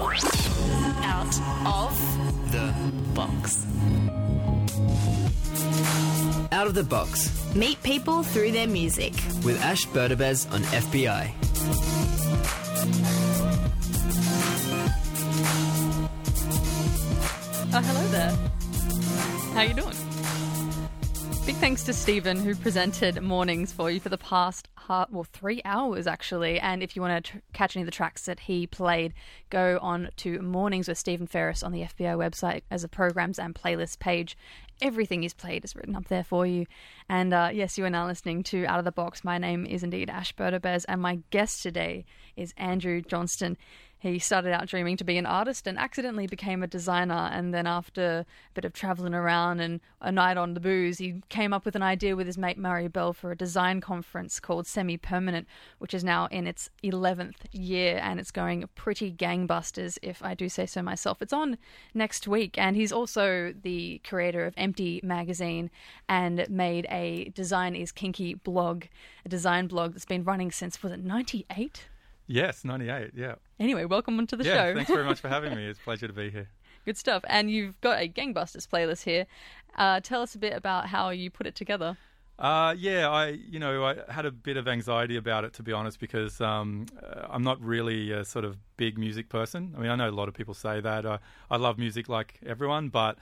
Out of The box. Out of the Box Meet people through their music. with Ash Berdabez on FBI. Oh, hello there. How you doing? Big thanks to Stephen who presented mornings for you for the past ha- well three hours actually. And if you want to tr- catch any of the tracks that he played, go on to mornings with Stephen Ferris on the FBI website as a programs and playlist page. Everything he's played is written up there for you. And uh, yes, you are now listening to Out of the Box. My name is indeed Ash Berdabez, and my guest today is Andrew Johnstone. He started out dreaming to be an artist and accidentally became a designer. And then, after a bit of traveling around and a night on the booze, he came up with an idea with his mate Murray Bell for a design conference called Semi Permanent, which is now in its 11th year and it's going pretty gangbusters, if I do say so myself. It's on next week. And he's also the creator of Empty Magazine and made a Design is Kinky blog, a design blog that's been running since, was it 98? Yes, 98, yeah. Anyway, welcome onto the yeah, show. thanks very much for having me. It's a pleasure to be here. Good stuff. And you've got a Gangbusters playlist here. Uh, tell us a bit about how you put it together. Uh, yeah, I you know I had a bit of anxiety about it to be honest because um, uh, I'm not really a sort of big music person. I mean, I know a lot of people say that. Uh, I love music like everyone, but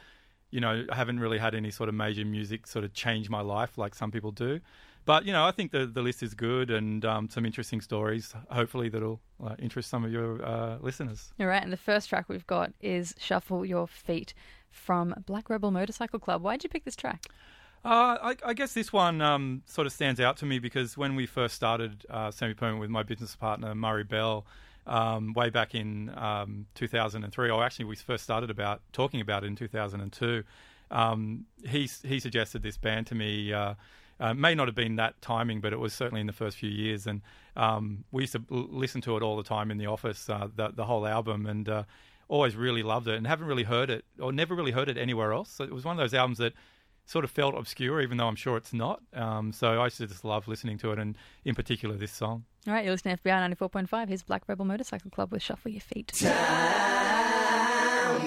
you know, I haven't really had any sort of major music sort of change my life like some people do. But you know, I think the the list is good and um, some interesting stories. Hopefully, that'll uh, interest some of your uh, listeners. All right. And the first track we've got is Shuffle Your Feet from Black Rebel Motorcycle Club. Why did you pick this track? Uh, I, I guess this one um, sort of stands out to me because when we first started uh, Semi Permanent with my business partner Murray Bell, um, way back in um, 2003, or actually we first started about talking about it in 2002. Um, he he suggested this band to me. Uh, uh, may not have been that timing, but it was certainly in the first few years, and um, we used to l- listen to it all the time in the office, uh, the the whole album, and uh, always really loved it, and haven't really heard it or never really heard it anywhere else. So it was one of those albums that sort of felt obscure, even though I'm sure it's not. Um, so I used to just love listening to it, and in particular this song. All right. You're listening to FBI 94.5. Here's Black Rebel Motorcycle Club with Shuffle Your Feet. Time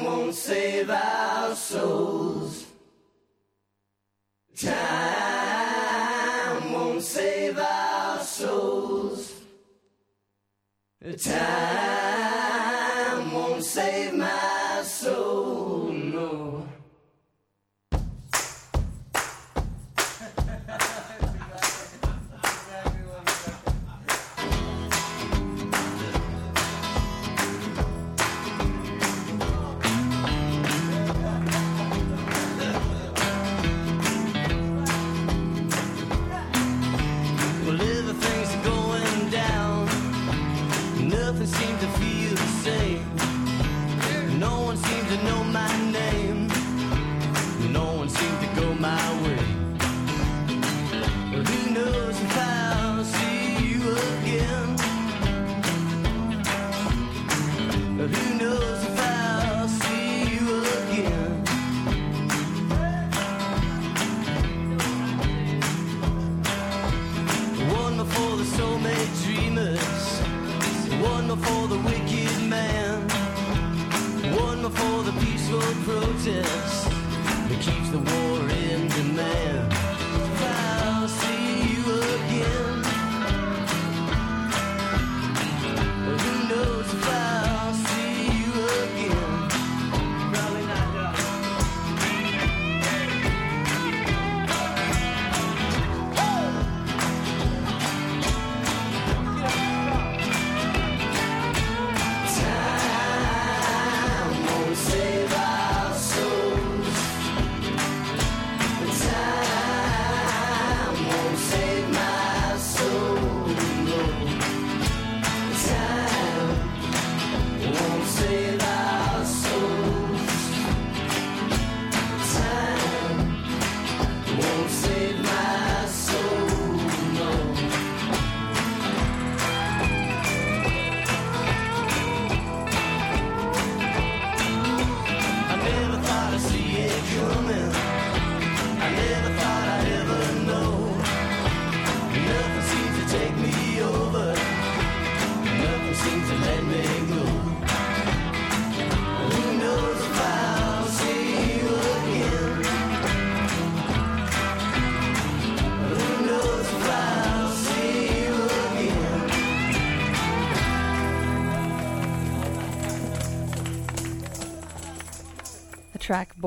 won't save our souls. Time save our souls. Time won't save my soulmate dreamers. One for the wicked man. One for the peaceful protest that keeps the war in demand.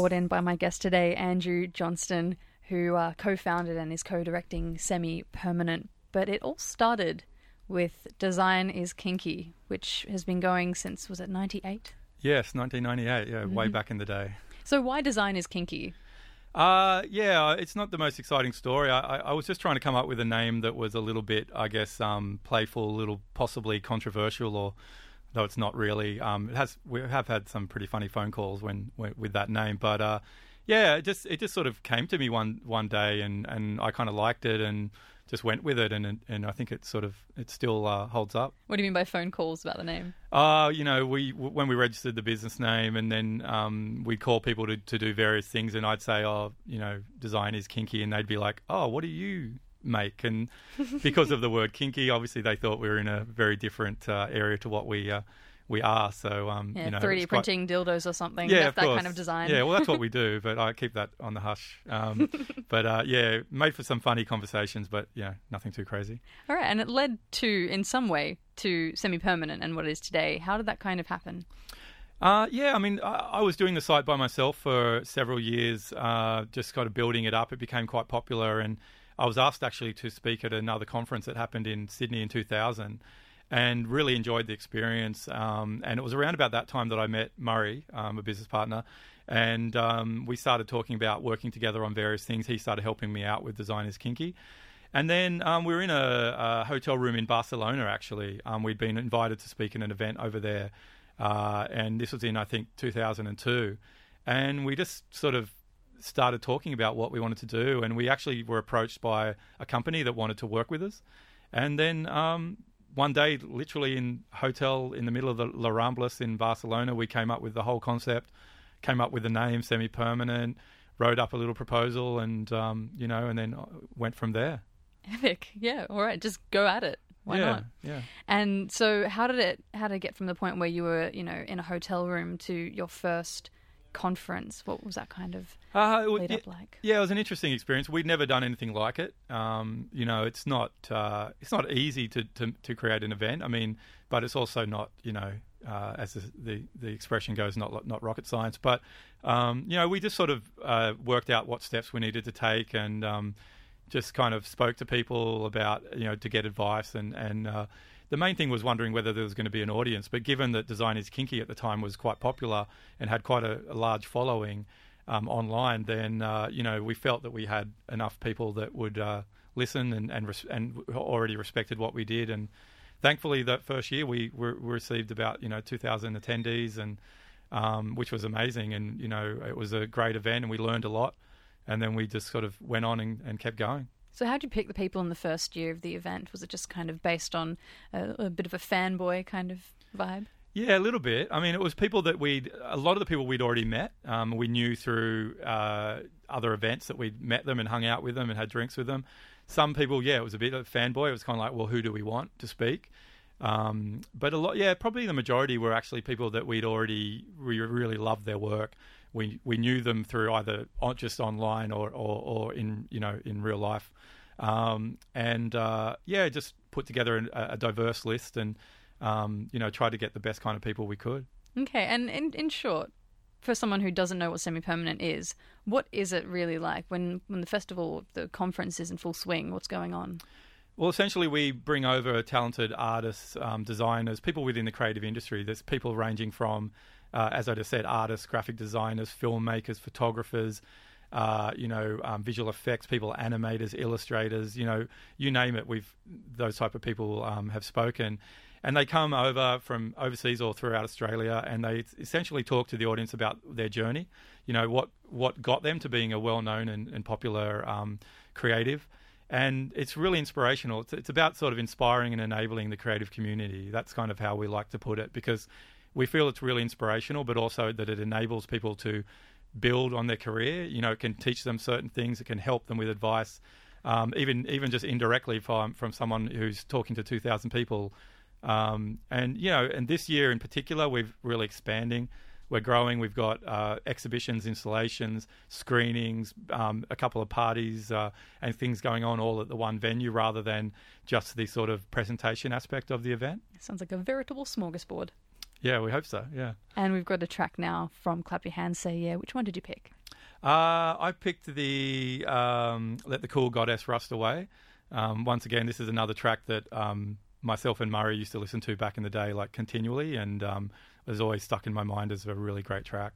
Brought in by my guest today, Andrew Johnstone, who uh, co founded and is co directing Semi Permanent. But it all started with Design is Kinky, which has been going since, was it 98? Yes, 1998. Yeah, way back in the day. So, why Design is Kinky? Uh, yeah, it's not the most exciting story. I, I, I was just trying to come up with a name that was a little bit, I guess, um, playful, a little possibly controversial, or though it's not really. Um, it has. We have had some pretty funny phone calls when, when with that name, but uh, yeah, it just it just sort of came to me one one day, and, and I kind of liked it, and just went with it, and and I think it sort of it still uh, holds up. What do you mean by phone calls about the name? Uh, you know, we when we registered the business name, and then um, we'd call people to, to do various things, and I'd say, oh, you know, design is kinky, and they'd be like, oh, what do you make? And because of the word kinky, obviously they thought we were in a very different uh, area to what we uh, we are. So, um, Yeah, you know, 3D it's quite- printing dildos or something. yeah, that, of that course. kind of design. Yeah, well, that's what we do, but I keep that on the hush. Um, but uh, yeah, made for some funny conversations, but yeah, nothing too crazy. All right, and it led to, in some way, to semi permanent and what it is today. How did that kind of happen? Uh, yeah, I mean, I, I was doing the site by myself for several years, uh, just kind of building it up. It became quite popular, and I was asked actually to speak at another conference that happened in Sydney in 2000, and really enjoyed the experience. Um, and it was around about that time that I met Murray, um, a business partner, and um, we started talking about working together on various things. He started helping me out with Design is Kinky. And then um, we were in a, a hotel room in Barcelona, actually. Um, we'd been invited to speak in an event over there. Uh, and this was in, I think, 2002. And we just sort of started talking about what we wanted to do. And we actually were approached by a company that wanted to work with us. And then um, one day, literally in hotel in the middle of the La Ramblas in Barcelona, we came up with the whole concept, came up with the name Semi Permanent, wrote up a little proposal, and um, you know, and then went from there. Epic. Yeah, all right, just go at it. Why yeah, not? yeah. And so, how did it? How did it get from the point where you were, you know, in a hotel room to your first conference? What was that kind of Uh, lead up like? yeah, it was an interesting experience. We'd never done anything like it. Um, you know, it's not uh, it's not easy to, to to create an event. I mean, but it's also not you know uh, as the, the the expression goes, not not rocket science. But um, you know, we just sort of uh, worked out what steps we needed to take and. Um, just kind of spoke to people about you know to get advice and and uh, the main thing was wondering whether there was going to be an audience. But given that Design is Kinky at the time was quite popular and had quite a, a large following um, online, then uh, you know we felt that we had enough people that would uh, listen and and, res- and already respected what we did. And thankfully, that first year we, we received about you know 2,000 attendees and um, which was amazing. And you know it was a great event and we learned a lot. And then we just sort of went on and, and kept going. So, how did you pick the people in the first year of the event? Was it just kind of based on a, a bit of a fanboy kind of vibe? Yeah, a little bit. I mean, it was people that we'd, a lot of the people we'd already met. Um, we knew through uh, other events that we'd met them and hung out with them and had drinks with them. Some people, yeah, it was a bit of a fanboy. It was kind of like, well, who do we want to speak? Um, but a lot, yeah, probably the majority were actually people that we'd already, we really loved their work. We, we knew them through either just online or, or, or in, you know, in real life. Um, and uh, yeah, just put together a, a diverse list and, um, you know, try to get the best kind of people we could. Okay, and in, in short, for someone who doesn't know what semi permanent is, what is it really like when, when the festival, the conference is in full swing? What's going on? Well, essentially, we bring over talented artists, um, designers, people within the creative industry. There's people ranging from, uh, as I just said, artists, graphic designers, filmmakers, photographers, uh, you know, um, visual effects people, animators, illustrators, you know, you name it. We've those type of people um, have spoken, and they come over from overseas or throughout Australia, and they essentially talk to the audience about their journey. You know, what what got them to being a well-known and, and popular um, creative and it's really inspirational. It's, it's about sort of inspiring and enabling the creative community. That's kind of how we like to put it because we feel it's really inspirational, but also that it enables people to build on their career. You know, it can teach them certain things. It can help them with advice, um, even even just indirectly from from someone who's talking to two thousand people. Um, and you know, and this year in particular, we're really expanding we're growing. We've got uh, exhibitions, installations, screenings, um, a couple of parties, uh, and things going on all at the one venue rather than just the sort of presentation aspect of the event. Sounds like a veritable smorgasbord. Yeah, we hope so. Yeah. And we've got a track now from Clap Your Hands, Say Yeah. Which one did you pick? Uh, I picked the um, "Let the Cool Goddess Rust Away." Um, once again, this is another track that um, myself and Murray used to listen to back in the day, like continually, and was always stuck in my mind as a really great track.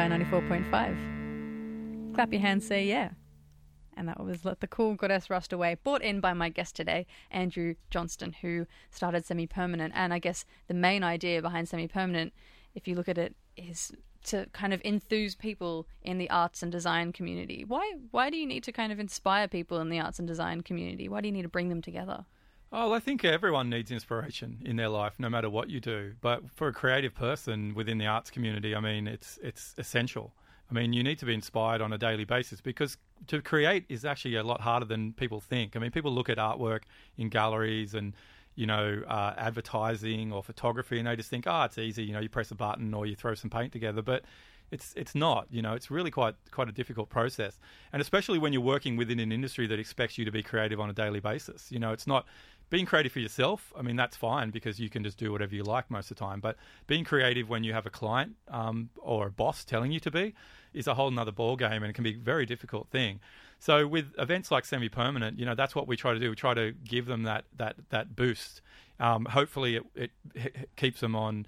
On 94.5. Clap your hands, say yeah. And that was Let the Cool Goddess Rust Away, brought in by my guest today, Andrew Johnstone, who started Semi Permanent. And I guess the main idea behind Semi Permanent, if you look at it, is to kind of enthuse people in the arts and design community. Why why do you need to kind of inspire people in the arts and design community? Why do you need to bring them together? Oh, I think everyone needs inspiration in their life, no matter what you do. But for a creative person within the arts community, I mean, it's it's essential. I mean, you need to be inspired on a daily basis because to create is actually a lot harder than people think. I mean, people look at artwork in galleries and you know uh, advertising or photography, and they just think, oh, it's easy. You know, you press a button or you throw some paint together, but it's it's not. You know, it's really quite quite a difficult process, and especially when you're working within an industry that expects you to be creative on a daily basis. You know, it's not being creative for yourself. I mean, that's fine because you can just do whatever you like most of the time. But being creative when you have a client um, or a boss telling you to be is a whole nother ball game, and it can be a very difficult thing. So with events like Semi Permanent, you know, that's what we try to do. We try to give them that that that boost. Um, hopefully, it, it, keeps them on.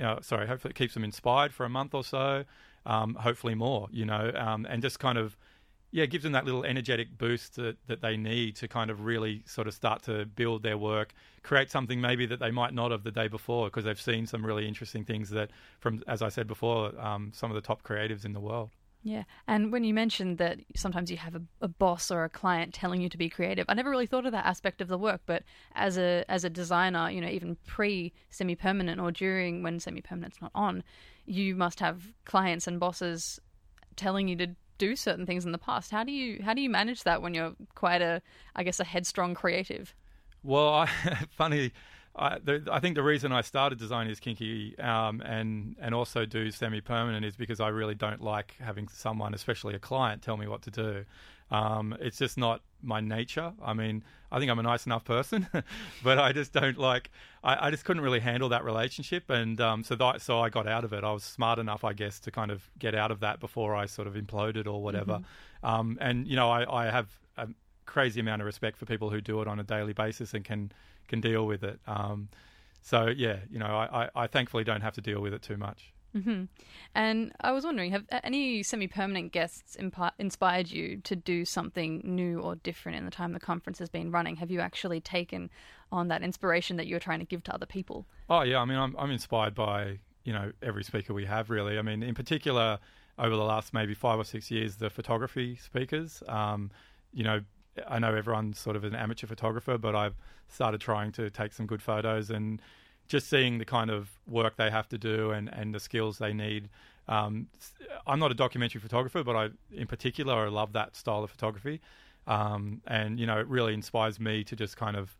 Uh, sorry, hopefully, it keeps them inspired for a month or so. Um, hopefully, more. You know, um, and just kind of yeah, it gives them that little energetic boost that, that they need to kind of really sort of start to build their work, create something maybe that they might not have the day before because they've seen some really interesting things that, from as I said before, um, some of the top creatives in the world. Yeah. And when you mentioned that sometimes you have a, a, boss or a client telling you to be creative, I never really thought of that aspect of the work. But as a as a designer, you know, even pre semi permanent or during when semi permanent's not on, you must have clients and bosses telling you to do certain things in the past. How do you how do you manage that when you're quite a I guess a headstrong creative? Well, I, funny. I, the, I think the reason I started designing is kinky um, and and also do semi permanent is because I really don't like having someone, especially a client, tell me what to do. Um, it's just not my nature. I mean, I think I'm a nice enough person, but I just don't like. I, I, just couldn't really handle that relationship, and um, so that, so I got out of it. I was smart enough, I guess, to kind of get out of that before I sort of imploded or whatever. Mm-hmm. Um, and you know, I, I have a crazy amount of respect for people who do it on a daily basis and can can deal with it. Um, so yeah, you know, I, I, I thankfully don't have to deal with it too much. Mm-hmm. And I was wondering, have any semi-permanent guests inspired you to do something new or different in the time the conference has been running? Have you actually taken on that inspiration that you're trying to give to other people? Oh yeah, I mean, I'm I'm inspired by you know every speaker we have really. I mean, in particular, over the last maybe five or six years, the photography speakers. Um, you know, I know everyone's sort of an amateur photographer, but I've started trying to take some good photos and just seeing the kind of work they have to do and, and the skills they need. Um, I'm not a documentary photographer, but I, in particular, I love that style of photography. Um, and, you know, it really inspires me to just kind of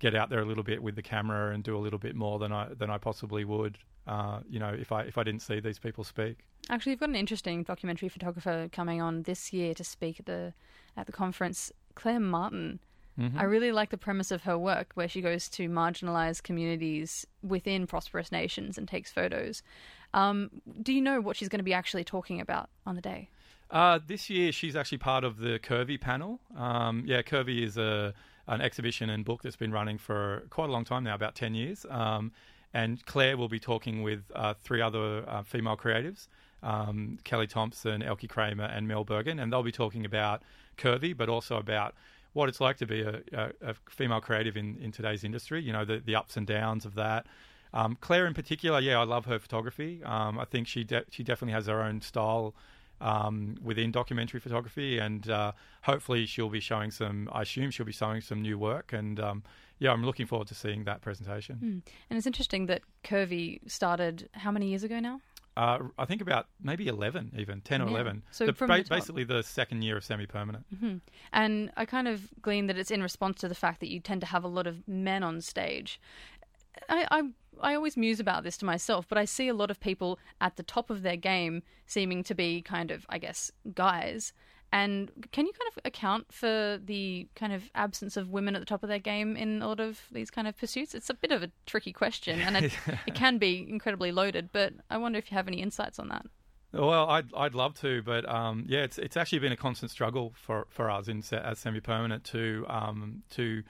get out there a little bit with the camera and do a little bit more than I, than I possibly would, uh, you know, if I, if I didn't see these people speak. Actually, you've got an interesting documentary photographer coming on this year to speak at the, at the conference, Claire Martin. Mm-hmm. I really like the premise of her work where she goes to marginalized communities within prosperous nations and takes photos. Um, do you know what she's going to be actually talking about on the day? Uh, this year, she's actually part of the Curvy panel. Um, yeah, Curvy is a an exhibition and book that's been running for quite a long time now, about 10 years. Um, and Claire will be talking with uh, three other uh, female creatives um, Kelly Thompson, Elke Kramer, and Mel Bergen. And they'll be talking about Curvy, but also about what it's like to be a, a, a female creative in, in today's industry. You know, the, the ups and downs of that. Um, Claire, in particular, yeah, I love her photography. Um, I think she de- she definitely has her own style um, within documentary photography, and uh, hopefully she'll be showing some. I assume she'll be showing some new work, and um, yeah, I'm looking forward to seeing that presentation. Mm. And it's interesting that Curvy started how many years ago now? Uh, I think about maybe 11, even 10 or yeah. 11. So the, ba- the basically the second year of semi-permanent. Mm-hmm. And I kind of glean that it's in response to the fact that you tend to have a lot of men on stage. I, I I always muse about this to myself, but I see a lot of people at the top of their game seeming to be kind of, I guess, guys, and can you kind of account for the kind of absence of women at the top of their game in a lot of these kind of pursuits? It's a bit of a tricky question, and it, it can be incredibly loaded. But I wonder if you have any insights on that. Well, I'd I'd love to, but um, yeah, it's it's actually been a constant struggle for, for us in as semi permanent to um, to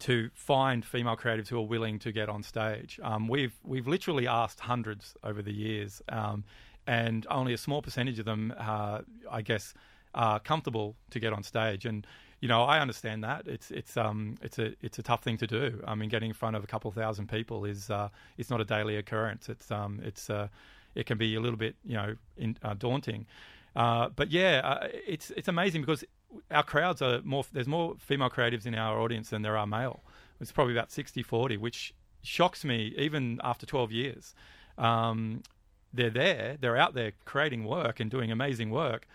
to find female creatives who are willing to get on stage. Um, we've we've literally asked hundreds over the years, um, and only a small percentage of them, uh, I guess are comfortable to get on stage. And you know, I understand that it's it's um it's a it's a tough thing to do. I mean, getting in front of a couple thousand people is uh, it's not a daily occurrence. It's um it's uh, it can be a little bit you know in, uh, daunting. Uh, but yeah, uh, it's it's amazing because our crowds are more. There's more female creatives in our audience than there are male. It's probably about 60-40, which shocks me even after 12 years. Um, they're there, they're out there creating work and doing amazing work,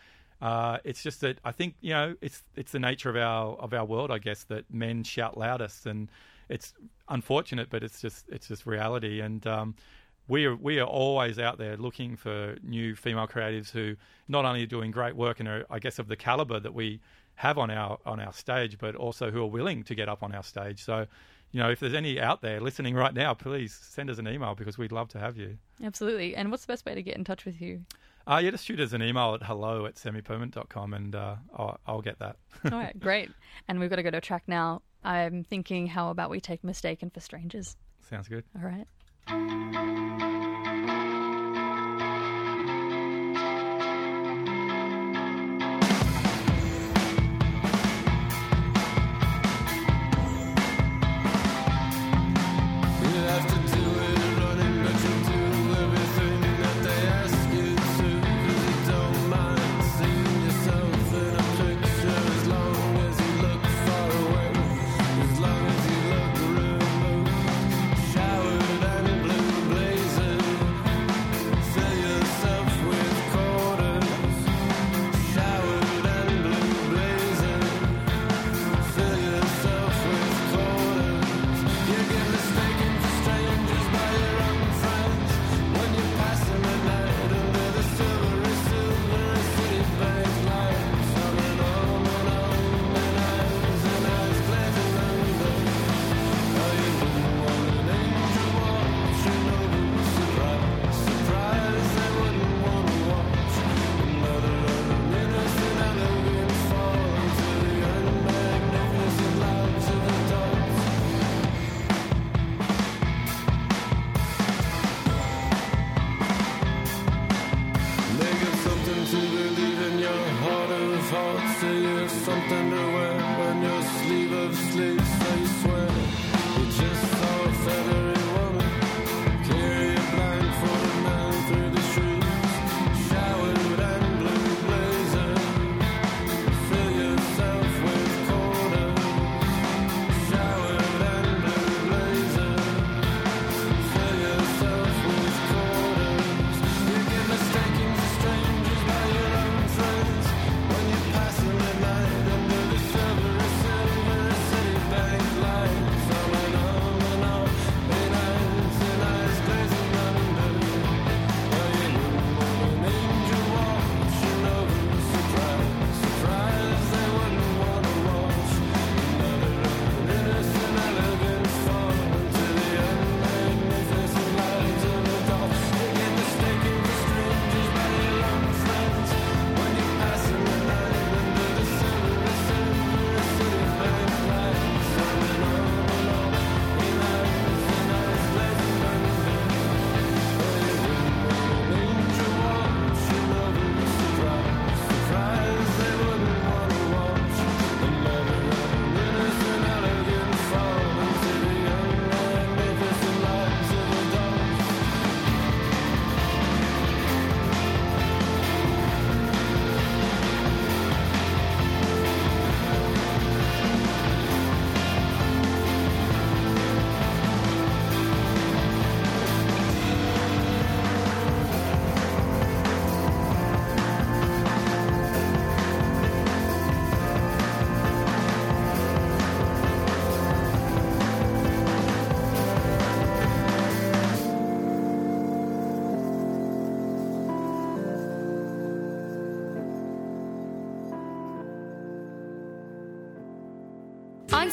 uh, it's just that I think you know it's it's the nature of our of our world, I guess, that men shout loudest, and it's unfortunate, but it's just it's just reality. And um, we are we are always out there looking for new female creatives who not only are doing great work and are, I guess, of the caliber that we have on our on our stage, but also who are willing to get up on our stage. So. You know, if there's any out there listening right now, please send us an email because we'd love to have you. Absolutely. And what's the best way to get in touch with you? Uh, yeah, just shoot us an email at hello at semipermanent.com and uh, I'll, I'll get that. All right, great. And we've got to go to a track now. I'm thinking, how about we take Mistaken for Strangers? Sounds good. All right.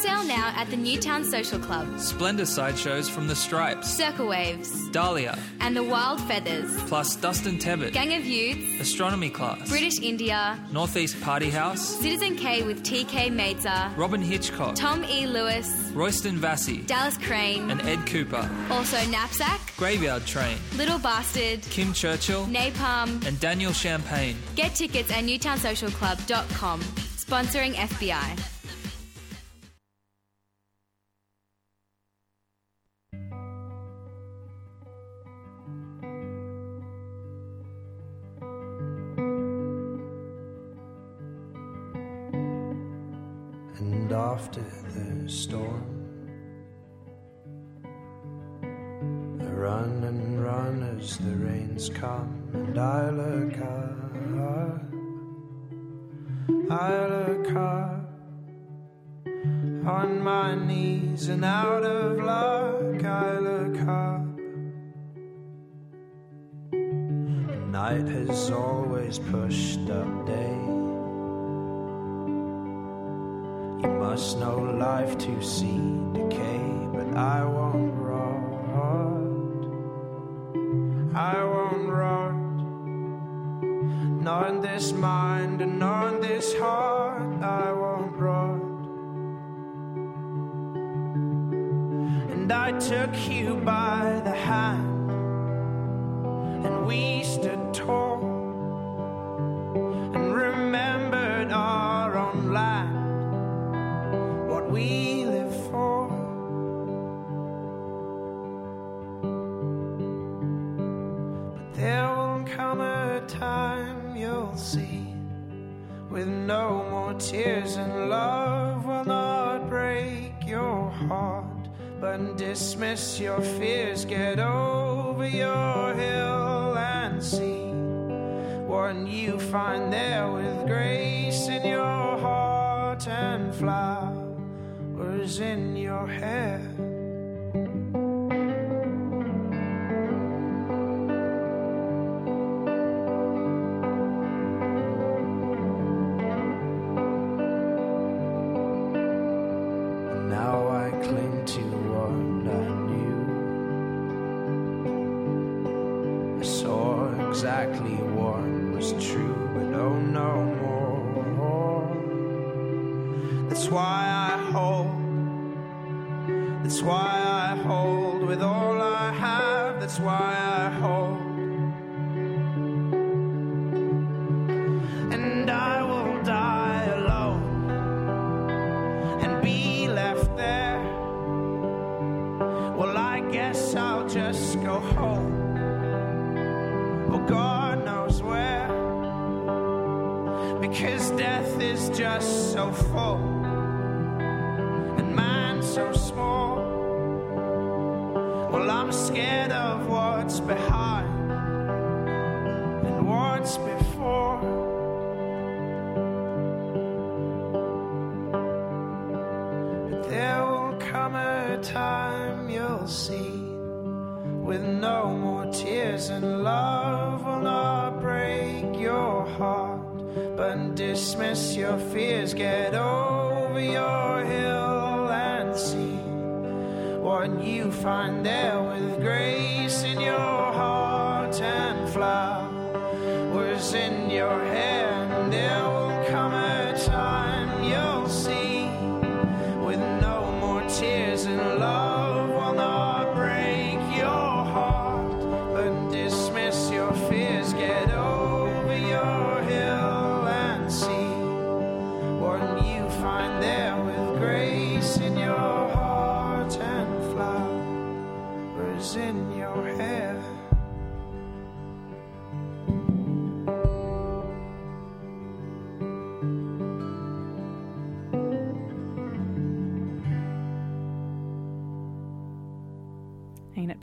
Sale now at the Newtown Social Club, Splendour sideshows from the Strypes, Circa Waves, Dahlia, and the Wild Feathers, plus Dustin Tebbit, Gang of Youths, Astronomy Class, British India, Northeast Party House, Citizen K with TK Mazer, Robyn Hitchcock, Tom E. Lewis, Royston Vasie, Dallas Crane, and Ed Cooper, also Knapsack, Graveyard Train, Little Bastard, Kim Churchill, Napalm. and Daniel Champagne. Get tickets at newtownsocialclub.com. Sponsoring FBI. And after the storm, I run and run as the rains come, and I look up, I look up on my knees and out of luck, I look up. Night has always pushed up day. Must know life to see decay, but I won't rot. I won't rot. Not in this mind and not in this heart. I won't rot. And I took you by no more tears, and love will not break your heart, but dismiss your fears. Get over your hill and see what you find there with grace in your heart and flowers in your hair.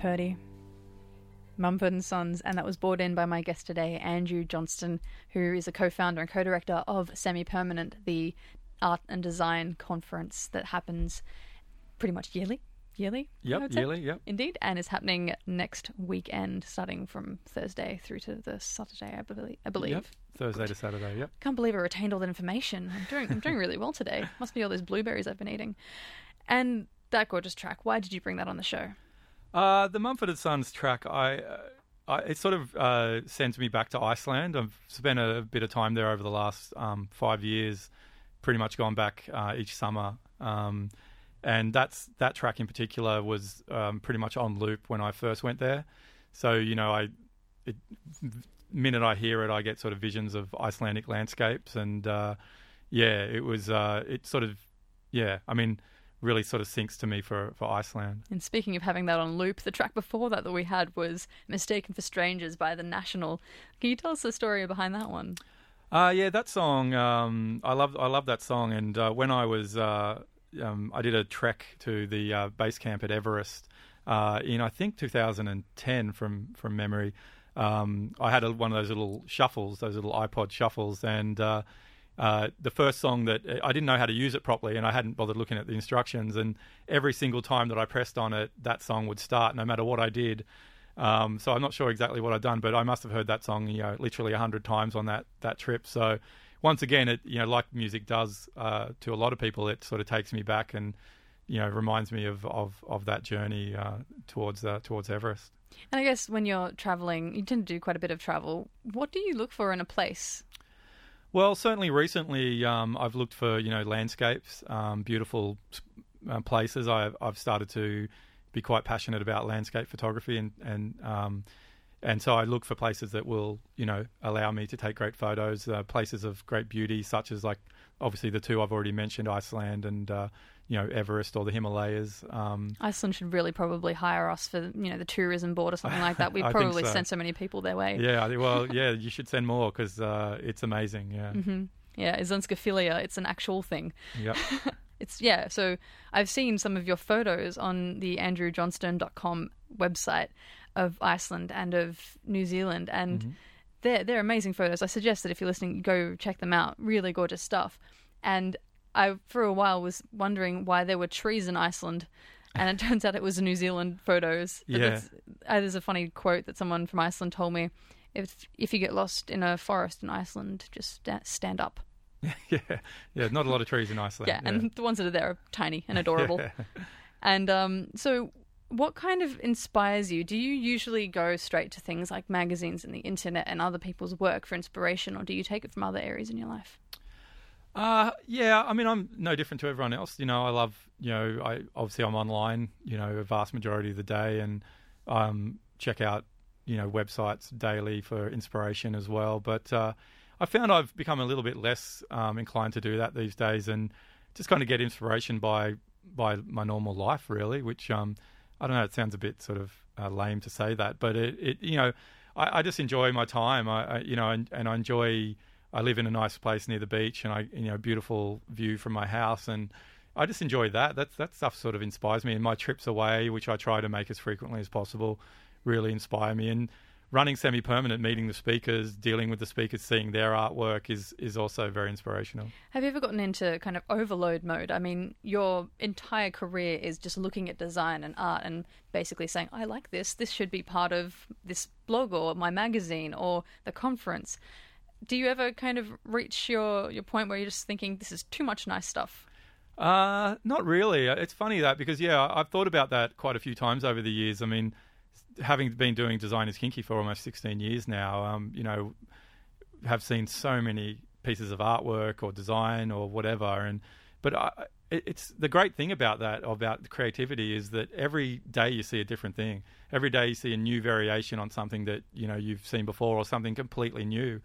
Purdy? Mumford and Sons, and that was brought in by my guest today, Andrew Johnstone, who is a co-founder and co-director of Semi Permanent, the art and design conference that happens pretty much yearly. Yearly, Yep, yearly, yep. Indeed, and is happening next weekend, starting from Thursday through to the Saturday, I believe. I believe. Yep. Thursday to Saturday, yep. Can't believe I retained all that information. I'm doing I'm doing really well today. Must be all those blueberries I've been eating. And that gorgeous track. Why did you bring that on the show? Uh, the Mumford and Sons track, I, uh, I it sort of uh, sends me back to Iceland. I've spent a bit of time there over the last um, five years. Pretty much gone back uh, each summer, um, and that's that track in particular was um, pretty much on loop when I first went there. So you know, I it, minute I hear it, I get sort of visions of Icelandic landscapes, and uh, yeah, it was it sort of yeah, I mean, really sort of sinks to me for for Iceland. And speaking of having that on loop, the track before that that we had was Mistaken for Strangers by The National. Can you tell us the story behind that one? Uh, yeah, that song. Um, I love. I love that song. And uh, when I was, uh, um, I did a trek to the uh, base camp at Everest uh, in I think 2010 from from memory. Um, I had a, one of those little shuffles, those little iPod shuffles, and uh, uh, the first song that I didn't know how to use it properly, and I hadn't bothered looking at the instructions. And every single time that I pressed on it, that song would start, no matter what I did. Um, so I'm not sure exactly what I'd done, but I must have heard that song, you know, literally hundred times on that that trip. So once again, it you know, like music does uh, to a lot of people, it sort of takes me back and you know reminds me of of, of that journey uh, towards uh, towards Everest. And I guess when you're traveling, you tend to do quite a bit of travel. What do you look for in a place? Well, certainly recently, um, I've looked for you know landscapes, um, beautiful uh, places. I've I've started to be quite passionate about landscape photography, and and um, and so I look for places that will you know allow me to take great photos, uh, places of great beauty, such as like obviously the two I've already mentioned, Iceland and uh, you know Everest or the Himalayas. Um, Iceland should really probably hire us for you know the tourism board or something like that. We probably so. send so many people their way. yeah, well, yeah, you should send more because uh, it's amazing. Yeah, hmm Yeah, Islanskophilia, it's an actual thing. yep. It's yeah. So I've seen some of your photos on the andrewjohnstone.com website of Iceland and of New Zealand, and they're they're amazing photos. I suggest that if you're listening, go check them out. Really gorgeous stuff. And I for a while was wondering why there were trees in Iceland. And it turns out it was New Zealand photos. But Yeah. uh, there's a funny quote that someone from Iceland told me: "If if you get lost in a forest in Iceland, just sta- stand up." yeah, yeah. Not a lot of trees in Iceland. Yeah, and the ones that are there are tiny and adorable. yeah. And um, so, what kind of inspires you? Do you usually go straight to things like magazines and the internet and other people's work for inspiration, or do you take it from other areas in your life? Uh, yeah, I mean, I'm no different to everyone else. You know, I love, you know, I obviously I'm online, you know, a vast majority of the day, and um, check out, you know, websites daily for inspiration as well. But uh, I found I've become a little bit less um, inclined to do that these days, and just kind of get inspiration by by my normal life, really. Which um, I don't know, it sounds a bit sort of uh, lame to say that, but it, it you know, I, I just enjoy my time. I, I you know, and, and I enjoy I live in a nice place near the beach, and I you know beautiful view from my house, and I just enjoy that. That that stuff sort of inspires me, and my trips away, which I try to make as frequently as possible, really inspire me. And running semi-permanent, meeting the speakers, dealing with the speakers, seeing their artwork is is also very inspirational. Have you ever gotten into kind of overload mode? I mean, your entire career is just looking at design and art and basically saying, I like this. This should be part of this blog or my magazine or the conference. Do you ever kind of reach your, your point where you're just thinking, this is too much nice stuff? Uh, not really. It's funny that because yeah, I've thought about that quite a few times over the years. I mean, having been doing design is kinky for almost 16 years now, um, you know, have seen so many pieces of artwork or design or whatever, and but I, it's the great thing about that about creativity is that every day you see a different thing. Every day you see a new variation on something that you know you've seen before or something completely new.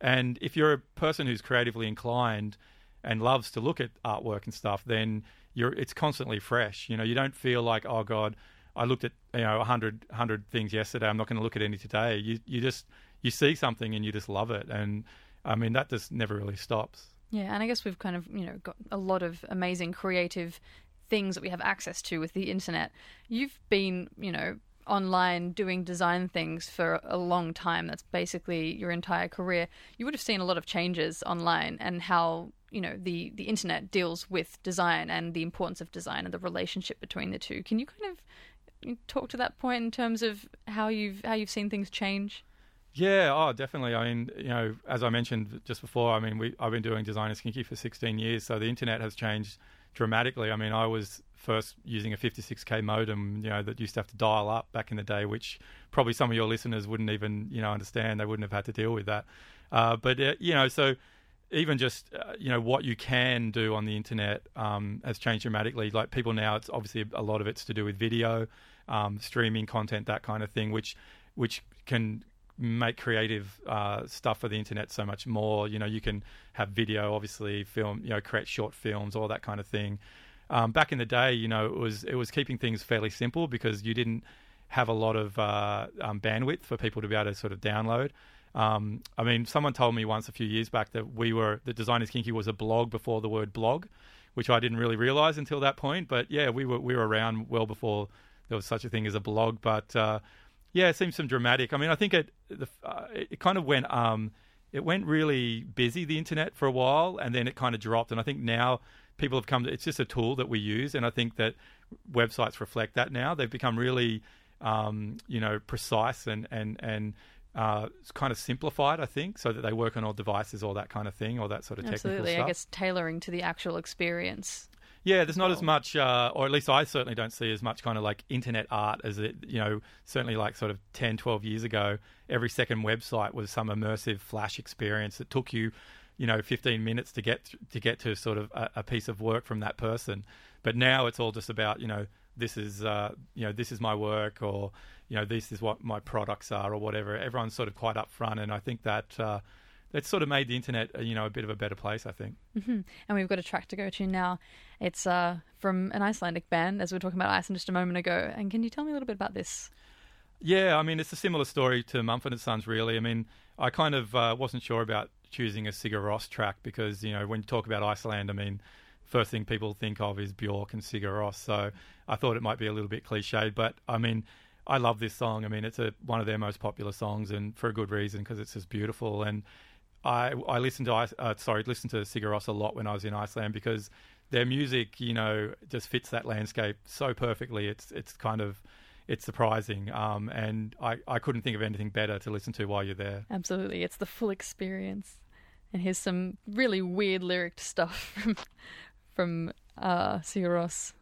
And if you're a person who's creatively inclined and loves to look at artwork and stuff, then you're it's constantly fresh. You know, you don't feel like oh god, I looked at you know 100, 100 things yesterday. I'm not going to look at any today. You you just you see something and you just love it, and I mean that just never really stops. Yeah, and I guess we've kind of, you know, got a lot of amazing creative things that we have access to with the internet. You've been, you know, online doing design things for a long time. That's basically your entire career. You would have seen a lot of changes online and how, you know, the the internet deals with design and the importance of design and the relationship between the two. Can you kind of talk to that point in terms of how you've how you've seen things change? Yeah, oh, definitely. I mean, you know, as I mentioned just before, I mean, we I've been doing Design is Kinky for 16 years, so the internet has changed dramatically. I mean, I was first using a 56k modem, you know, that used to have to dial up back in the day, which probably some of your listeners wouldn't even, you know, understand. They wouldn't have had to deal with that. Uh, but uh, you know, so even just uh, you know what you can do on the internet um, has changed dramatically. Like people now, it's obviously a lot of it's to do with video, um, streaming content, that kind of thing, which which can make creative uh, stuff for the internet so much more. You know, you can have video, obviously, film, you know, create short films, all that kind of thing. Um, back in the day, you know, it was it was keeping things fairly simple because you didn't have a lot of uh, um, bandwidth for people to be able to sort of download. Um, I mean, someone told me once a few years back that we were the Design is Kinky was a blog before the word blog, which I didn't really realize until that point. But yeah, we were we were around well before there was such a thing as a blog. But uh, yeah, it seems some dramatic. I mean, I think it the, uh, it kind of went um, it went really busy the internet for a while, and then it kind of dropped. And I think now people have come to it's just a tool that we use, and I think that websites reflect that now. They've become really um, you know precise and and and uh, kind of simplified, I think, so that they work on all devices, all that kind of thing, all that sort of technical Absolutely. stuff. I guess tailoring to the actual experience. Yeah, there's not as much, uh, or at least I certainly don't see as much kind of like internet art as it, you know, certainly like sort of 10, 12 years ago, every second website was some immersive flash experience that took you, you know, 15 minutes to get to get to sort of a, a piece of work from that person. But now it's all just about, you know, this is, uh, you know, this is my work or, you know, this is what my products are or whatever. Everyone's sort of quite upfront. And I think that, uh, that's sort of made the internet, uh, you know, a bit of a better place, I think. And we've got a track to go to now. It's uh, from an Icelandic band, as we were talking about Iceland just a moment ago. And can you tell me a little bit about this? Yeah, I mean, it's a similar story to Mumford and Sons, really. I mean, I kind of uh, wasn't sure about choosing a Sigur Rós track because, you know, when you talk about Iceland, I mean, first thing people think of is Bjork and Sigur Rós. So I thought it might be a little bit cliched, but I mean, I love this song. I mean, it's a, one of their most popular songs, and for a good reason because it's just beautiful. And I I listened to uh, sorry listened to Sigur Rós a lot when I was in Iceland because their music, you know, just fits that landscape so perfectly. It's it's kind of it's surprising, um, and I, I couldn't think of anything better to listen to while you're there. Absolutely. It's the full experience. And here's some really weird lyric stuff from, from uh, Sigur Rós.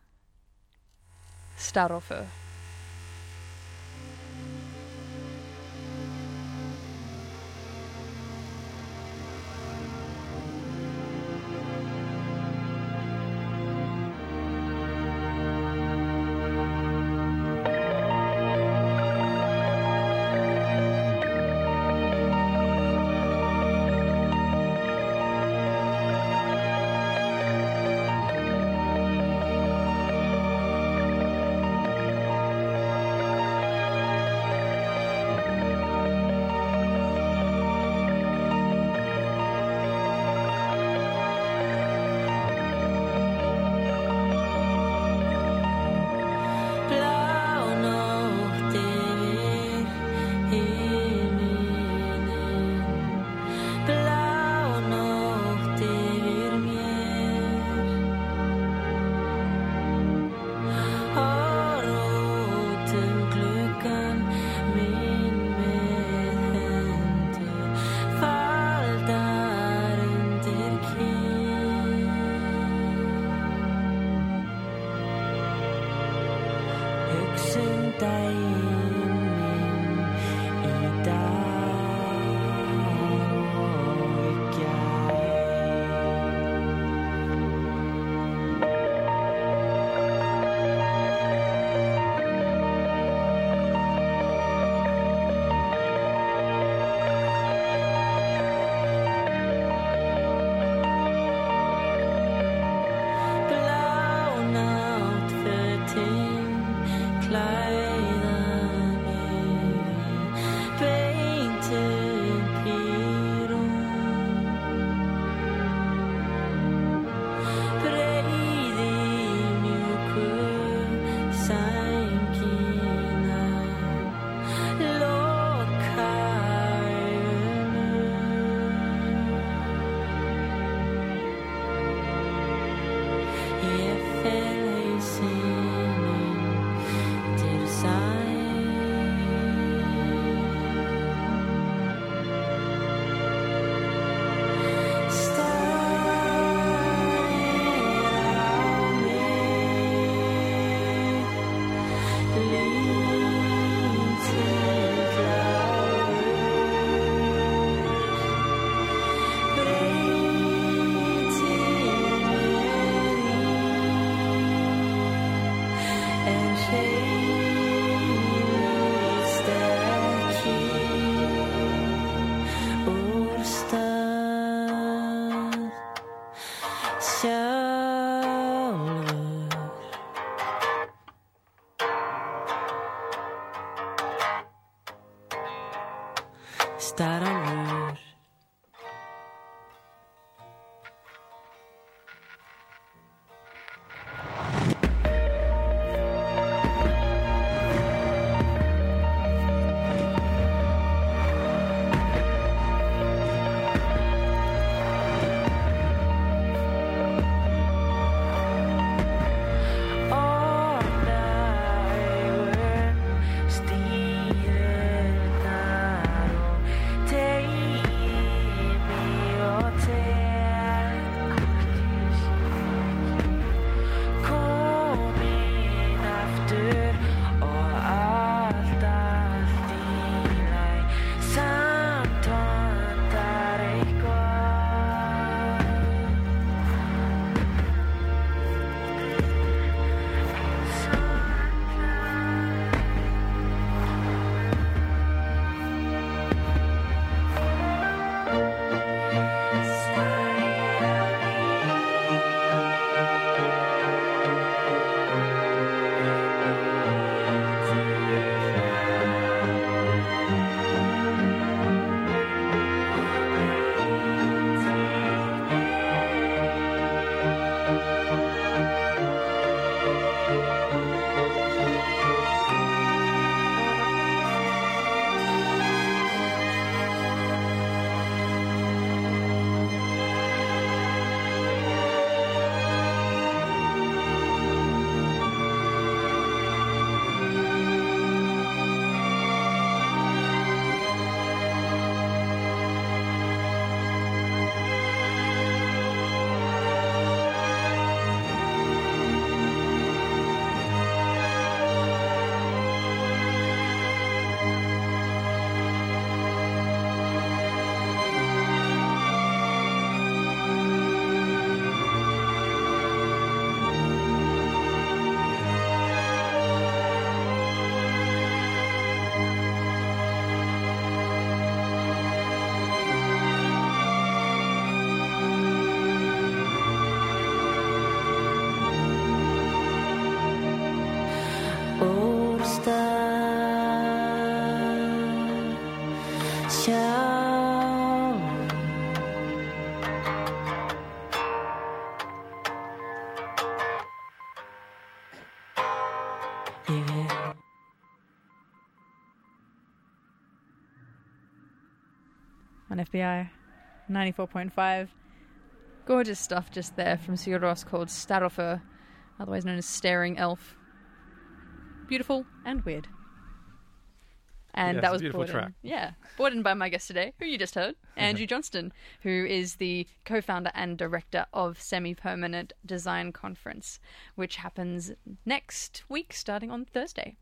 Starfur Samt FBI 94.5. Gorgeous stuff just there from Sigur Rós called Starálfur, otherwise known as Staring Elf. Beautiful and weird. And Yeah, that was beautiful brought in- yeah, brought in by my guest today, who you just heard, Andrew Johnstone, who is the co-founder and director of Semi-Permanent Design Conference, which happens next week, starting on Thursday.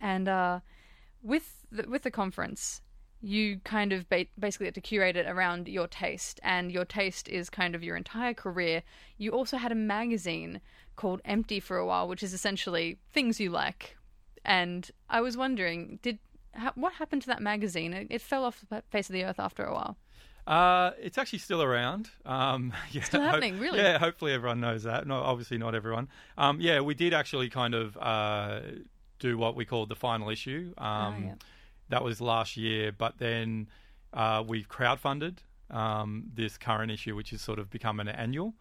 And uh, with the, with the conference, you kind of ba- basically had to curate it around your taste, and your taste is kind of your entire career. You also had a magazine called Empty for a while, which is essentially things you like. And I was wondering, did ha- what happened to that magazine? It, it fell off the face of the earth after a while. Uh, it's actually still around. Um, yeah, Still happening, really? Yeah, hopefully everyone knows that. No, obviously not everyone. Um, yeah, we did actually kind of uh, do what we called the final issue. Um, Oh, yeah. That was last year, but then uh, we've crowdfunded um, this current issue, which has sort of become an annual.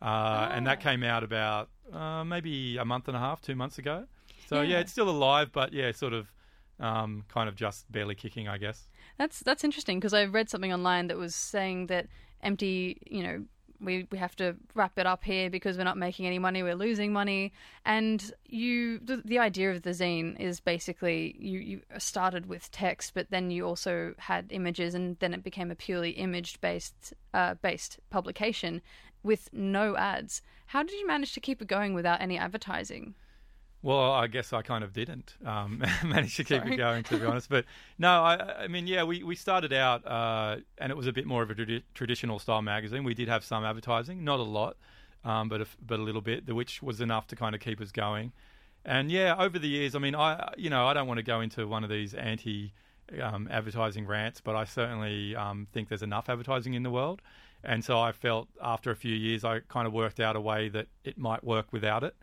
Uh, And Ah. that came out about uh, maybe a month and a half, two months ago. So yeah, Yeah. it's still alive, but yeah, sort of um, kind of just barely kicking, I guess. That's that's interesting because I read something online that was saying that empty, you know, we we have to wrap it up here because we're not making any money, we're losing money. And you, the, the idea of the zine is basically you you started with text, but then you also had images, and then it became a purely image based uh, based publication with no ads. How did you manage to keep it going without any advertising? Well, I guess I kind of didn't um, manage to keep Sorry. it going, to be honest. But no, I, I mean, yeah, we, we started out, uh, and it was a bit more of a tradi- traditional style magazine. We did have some advertising, not a lot, um, but a, but a little bit, which was enough to kind of keep us going. And yeah, over the years, I mean, I you know, I don't want to go into one of these anti um, advertising rants, but I certainly um, think there's enough advertising in the world. And so I felt after a few years, I kind of worked out a way that it might work without it.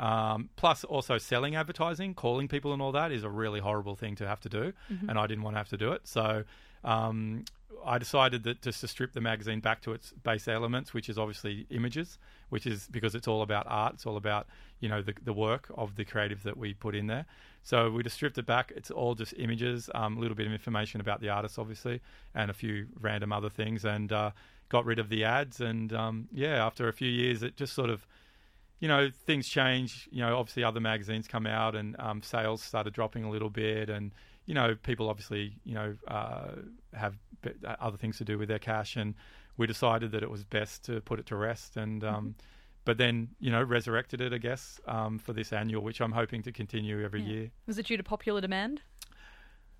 Um, plus, also selling advertising, calling people and all that is a really horrible thing to have to do, and I didn't want to have to do it. So um, I decided that just to strip the magazine back to its base elements, which is obviously images, which is because it's all about art. It's all about you know the, the work of the creative that we put in there. So we just stripped it back. It's all just images, um, a little bit of information about the artist, obviously, and a few random other things, and uh, got rid of the ads. And um, yeah, after a few years, it just sort of you know, things change. You know, obviously other magazines come out and um, sales started dropping a little bit, and you know, people obviously you know uh, have other things to do with their cash, and we decided that it was best to put it to rest, and um, but then you know resurrected it, I guess, um, for this annual, which I'm hoping to continue every year. Was it due to popular demand?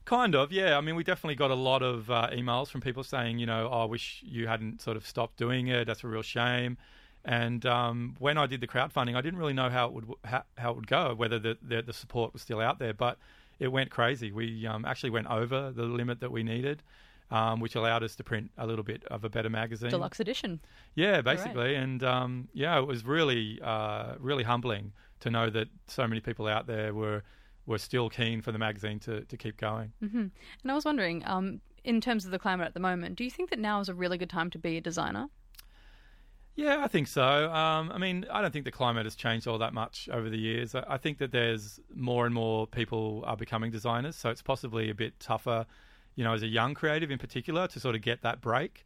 Kind of, yeah. I mean, we definitely got a lot of uh, emails from people saying, you know, oh, I wish you hadn't sort of stopped doing it. That's a real shame. And um, when I did the crowdfunding, I didn't really know how it would how, how it would go, whether the, the the support was still out there. But it went crazy. We um, actually went over the limit that we needed, um, which allowed us to print a little bit of a better magazine. Deluxe edition. Yeah, basically, and um, yeah, it was really, uh, really humbling to know that so many people out there were were still keen for the magazine to, to keep going. hmm And I was wondering, um, in terms of the climate at the moment, do you think that now is a really good time to be a designer? Yeah, I think so. Um, I mean, I don't think the climate has changed all that much over the years. I, think that there's more and more people are becoming designers, so it's possibly a bit tougher, you know, as a young creative in particular, to sort of get that break.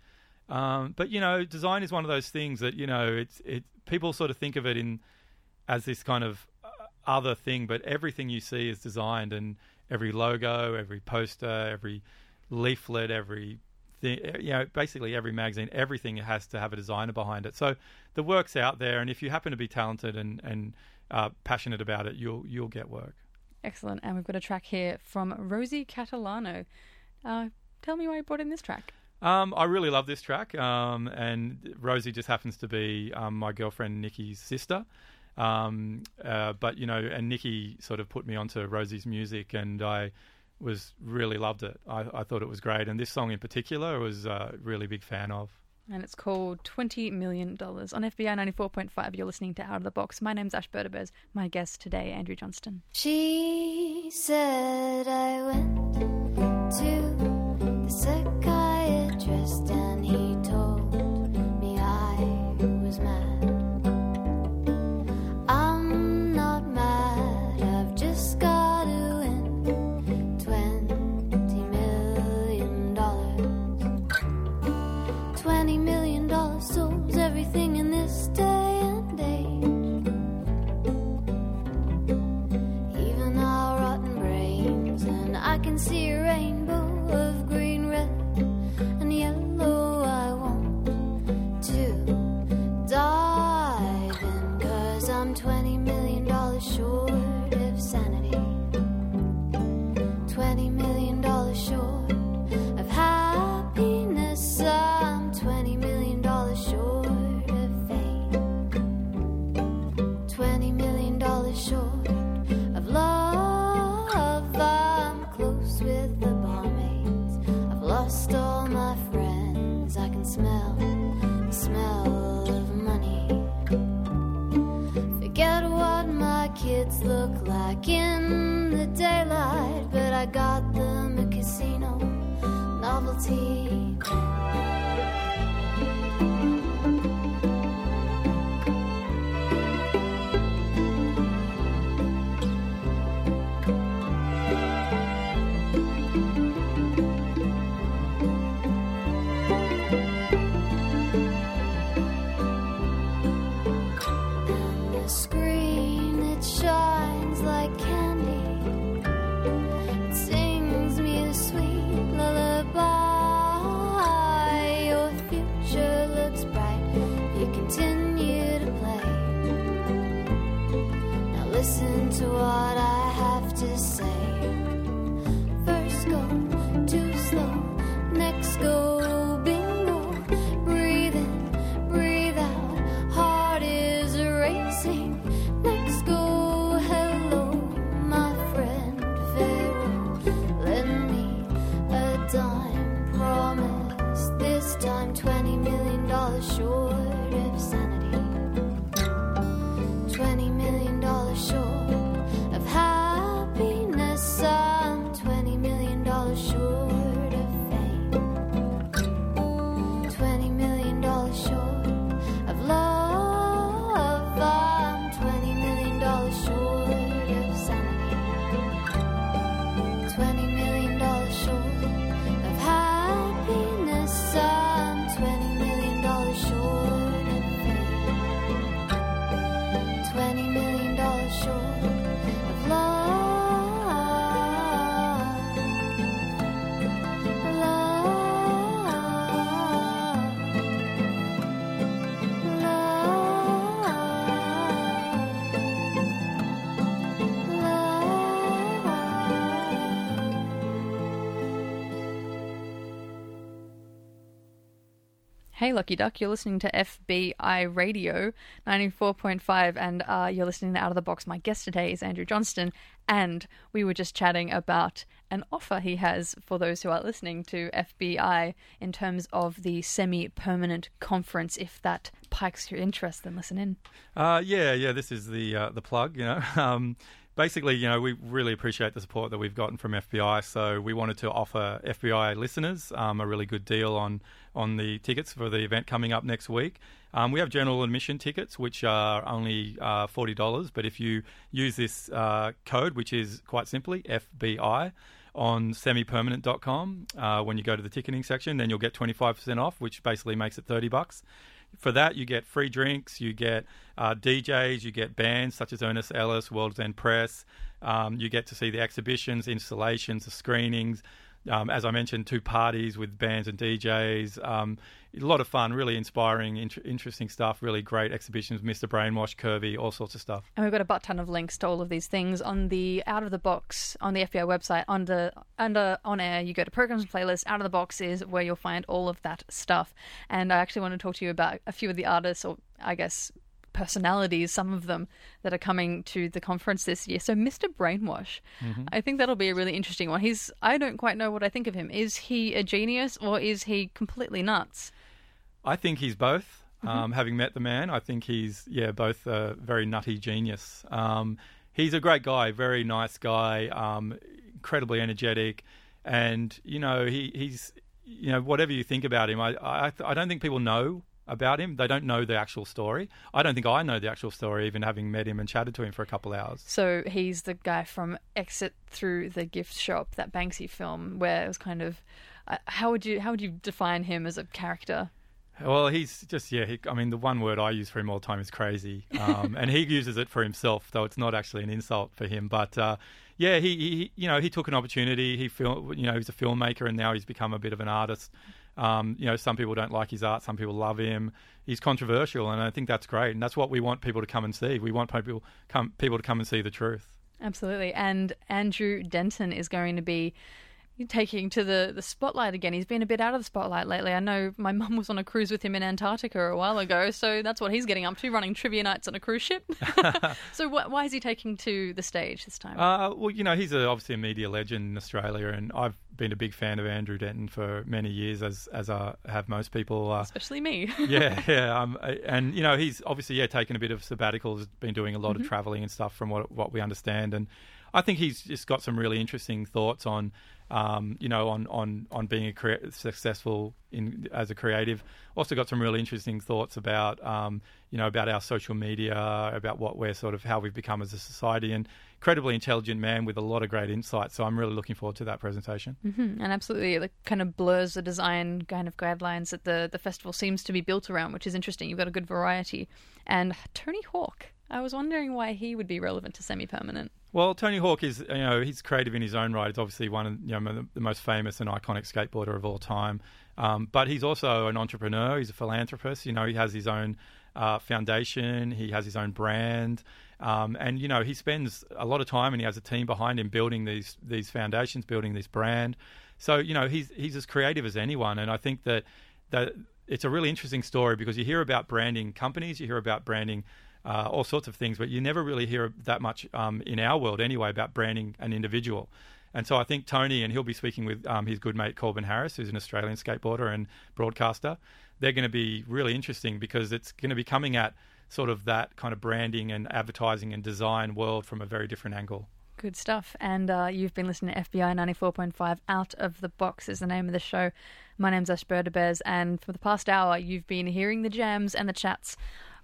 Um, but you know, design is one of those things that you know, it's it. People sort of think of it in as this kind of uh, other thing, but everything you see is designed, and every logo, every poster, every leaflet, every thing, you know, basically every magazine, everything has to have a designer behind it. So the work's out there, and if you happen to be talented and and uh, passionate about it, you'll you'll get work. Excellent. And we've got a track here from Rosie Catalano. Uh, tell me why you brought in this track. Um, I really love this track, um, and Rosie just happens to be um, my girlfriend Nikki's sister. Um, uh, but you know, and Nikki sort of put me onto Rosie's music, and I was really loved it. I, I thought it was great, and this song in particular, was a really big fan of. And it's called $20 million. On FBI 94.5, you're listening to Out of the Box. My name's Ash Burdabez. My guest today, Andrew Johnstone. She said I went to the psychiatrist and he Hey, Lucky Duck, you're listening to FBI Radio 94.5, and uh, you're listening to Out of the Box. My guest today is Andrew Johnstone, and we were just chatting about an offer he has for those who are listening to FBI in terms of the semi permanent conference. If that pikes your interest, then listen in. Uh, yeah, yeah. This is the uh, the plug. You know, um, basically, you know, we really appreciate the support that we've gotten from FBI. So we wanted to offer FBI listeners um, a really good deal on on the tickets for the event coming up next week. Um, we have general admission tickets, which are only uh, forty dollars. But if you use this uh, code, which is quite simply FBI on semipermanent.com, uh, when you go to the ticketing section, then you'll get 25% off, which basically makes it 30 bucks. For that, you get free drinks, you get uh, DJs, you get bands such as Ernest Ellis, World's End Press. Um, you get to see the exhibitions, installations, the screenings. Um, as I mentioned, two parties with bands and DJs. Um, a lot of fun, really inspiring, int- interesting stuff. Really great exhibitions. Mr. Brainwash, Curvy, all sorts of stuff. And we've got a butt ton of links to all of these things on the Out of the Box on the FBI website. Under under on air, you go to programs and playlists. Out of the Box is where you'll find all of that stuff. And I actually want to talk to you about a few of the artists, or I guess personalities, some of them that are coming to the conference this year. So, Mr. Brainwash, mm-hmm. I think that'll be a really interesting one. He's I don't quite know what I think of him. Is he a genius or is he completely nuts? I think he's both. Um, having met the man, I think he's yeah both a very nutty genius. Um, he's a great guy, very nice guy, um, incredibly energetic, and you know he, he's you know whatever you think about him, I I, I don't think people know about him. They don't know the actual story. I don't think I know the actual story, even having met him and chatted to him for a couple hours. So he's the guy from Exit Through the Gift Shop, that Banksy film, where it was kind of. Uh, how would you how would you define him as a character? Well, he's just yeah. He, I mean, the one word I use for him all the time is crazy, um, and he uses it for himself, though it's not actually an insult for him. But uh, yeah, he, he you know he took an opportunity. He film you know he's a filmmaker, and now he's become a bit of an artist. Um, you know, some people don't like his art, some people love him. He's controversial, and I think that's great, and that's what we want people to come and see. We want people come people to come and see the truth. Absolutely. And Andrew Denton is going to be taking to the, the spotlight again. He's been a bit out of the spotlight lately. I know my mum was on a cruise with him in Antarctica a while ago, so that's what he's getting up to, running trivia nights on a cruise ship. so wh- why is he taking to the stage this time? Uh, well, you know, he's a, obviously a media legend in Australia, and I've been a big fan of Andrew Denton for many years, as as uh, have most people. Uh, Especially me. yeah, yeah, um, and you know, he's obviously yeah taken a bit of sabbatical, has been doing a lot of traveling and stuff, from what what we understand, and I think he's just got some really interesting thoughts on, um, you know, on on on being a successful in as a creative. Also got some really interesting thoughts about, um, you know, about our social media, about what we're sort of how we've become as a society, and incredibly intelligent man with a lot of great insights. So I'm really looking forward to that presentation. hmm And absolutely, it kind of blurs the design kind of guidelines that the, the festival seems to be built around, which is interesting. You've got a good variety. And Tony Hawk, I was wondering why he would be relevant to semi permanent. Well, Tony Hawk is, you know, he's creative in his own right. He's obviously one of you know, the most famous and iconic skateboarder of all time. Um, but he's also an entrepreneur. He's a philanthropist. You know, he has his own uh, foundation. He has his own brand. Um, and you know he spends a lot of time and he has a team behind him building these these foundations, building this brand. So you know he's he's as creative as anyone, and I think that that it's a really interesting story because you hear about branding companies, you hear about branding uh, all sorts of things, but you never really hear that much um, in our world anyway about branding an individual. And so I think Tony, and he'll be speaking with um, his good mate Corbin Harris, who's an Australian skateboarder and broadcaster. They're going to be really interesting because it's going to be coming at sort of that kind of branding and advertising and design world from a very different angle. Good stuff. And uh, you've been listening to FBI 94.5 Out of the Box is the name of the show. My name's Ash Berdabez, and for the past hour, you've been hearing the jams and the chats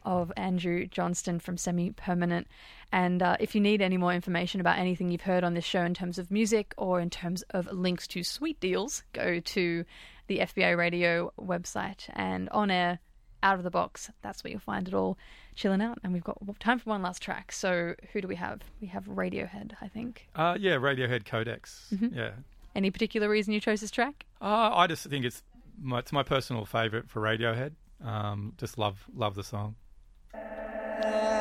of Andrew Johnstone from Semi Permanent. And uh, if you need any more information about anything you've heard on this show in terms of music or in terms of links to sweet deals, go to the FBI Radio website and on air out of the box. That's where you'll find it all chilling out. And we've got time for one last track. So who do we have? We have Radiohead, I think. Uh, yeah, Radiohead Codex. Mhm. Yeah. Any particular reason you chose this track? Uh, I just think it's my, it's my personal favourite for Radiohead. Um, just love love the song. Uh...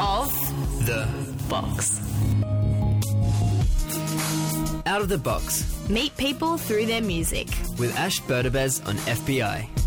of The box. Out of the box Meet people through their music. with Ash Berdabez on FBI.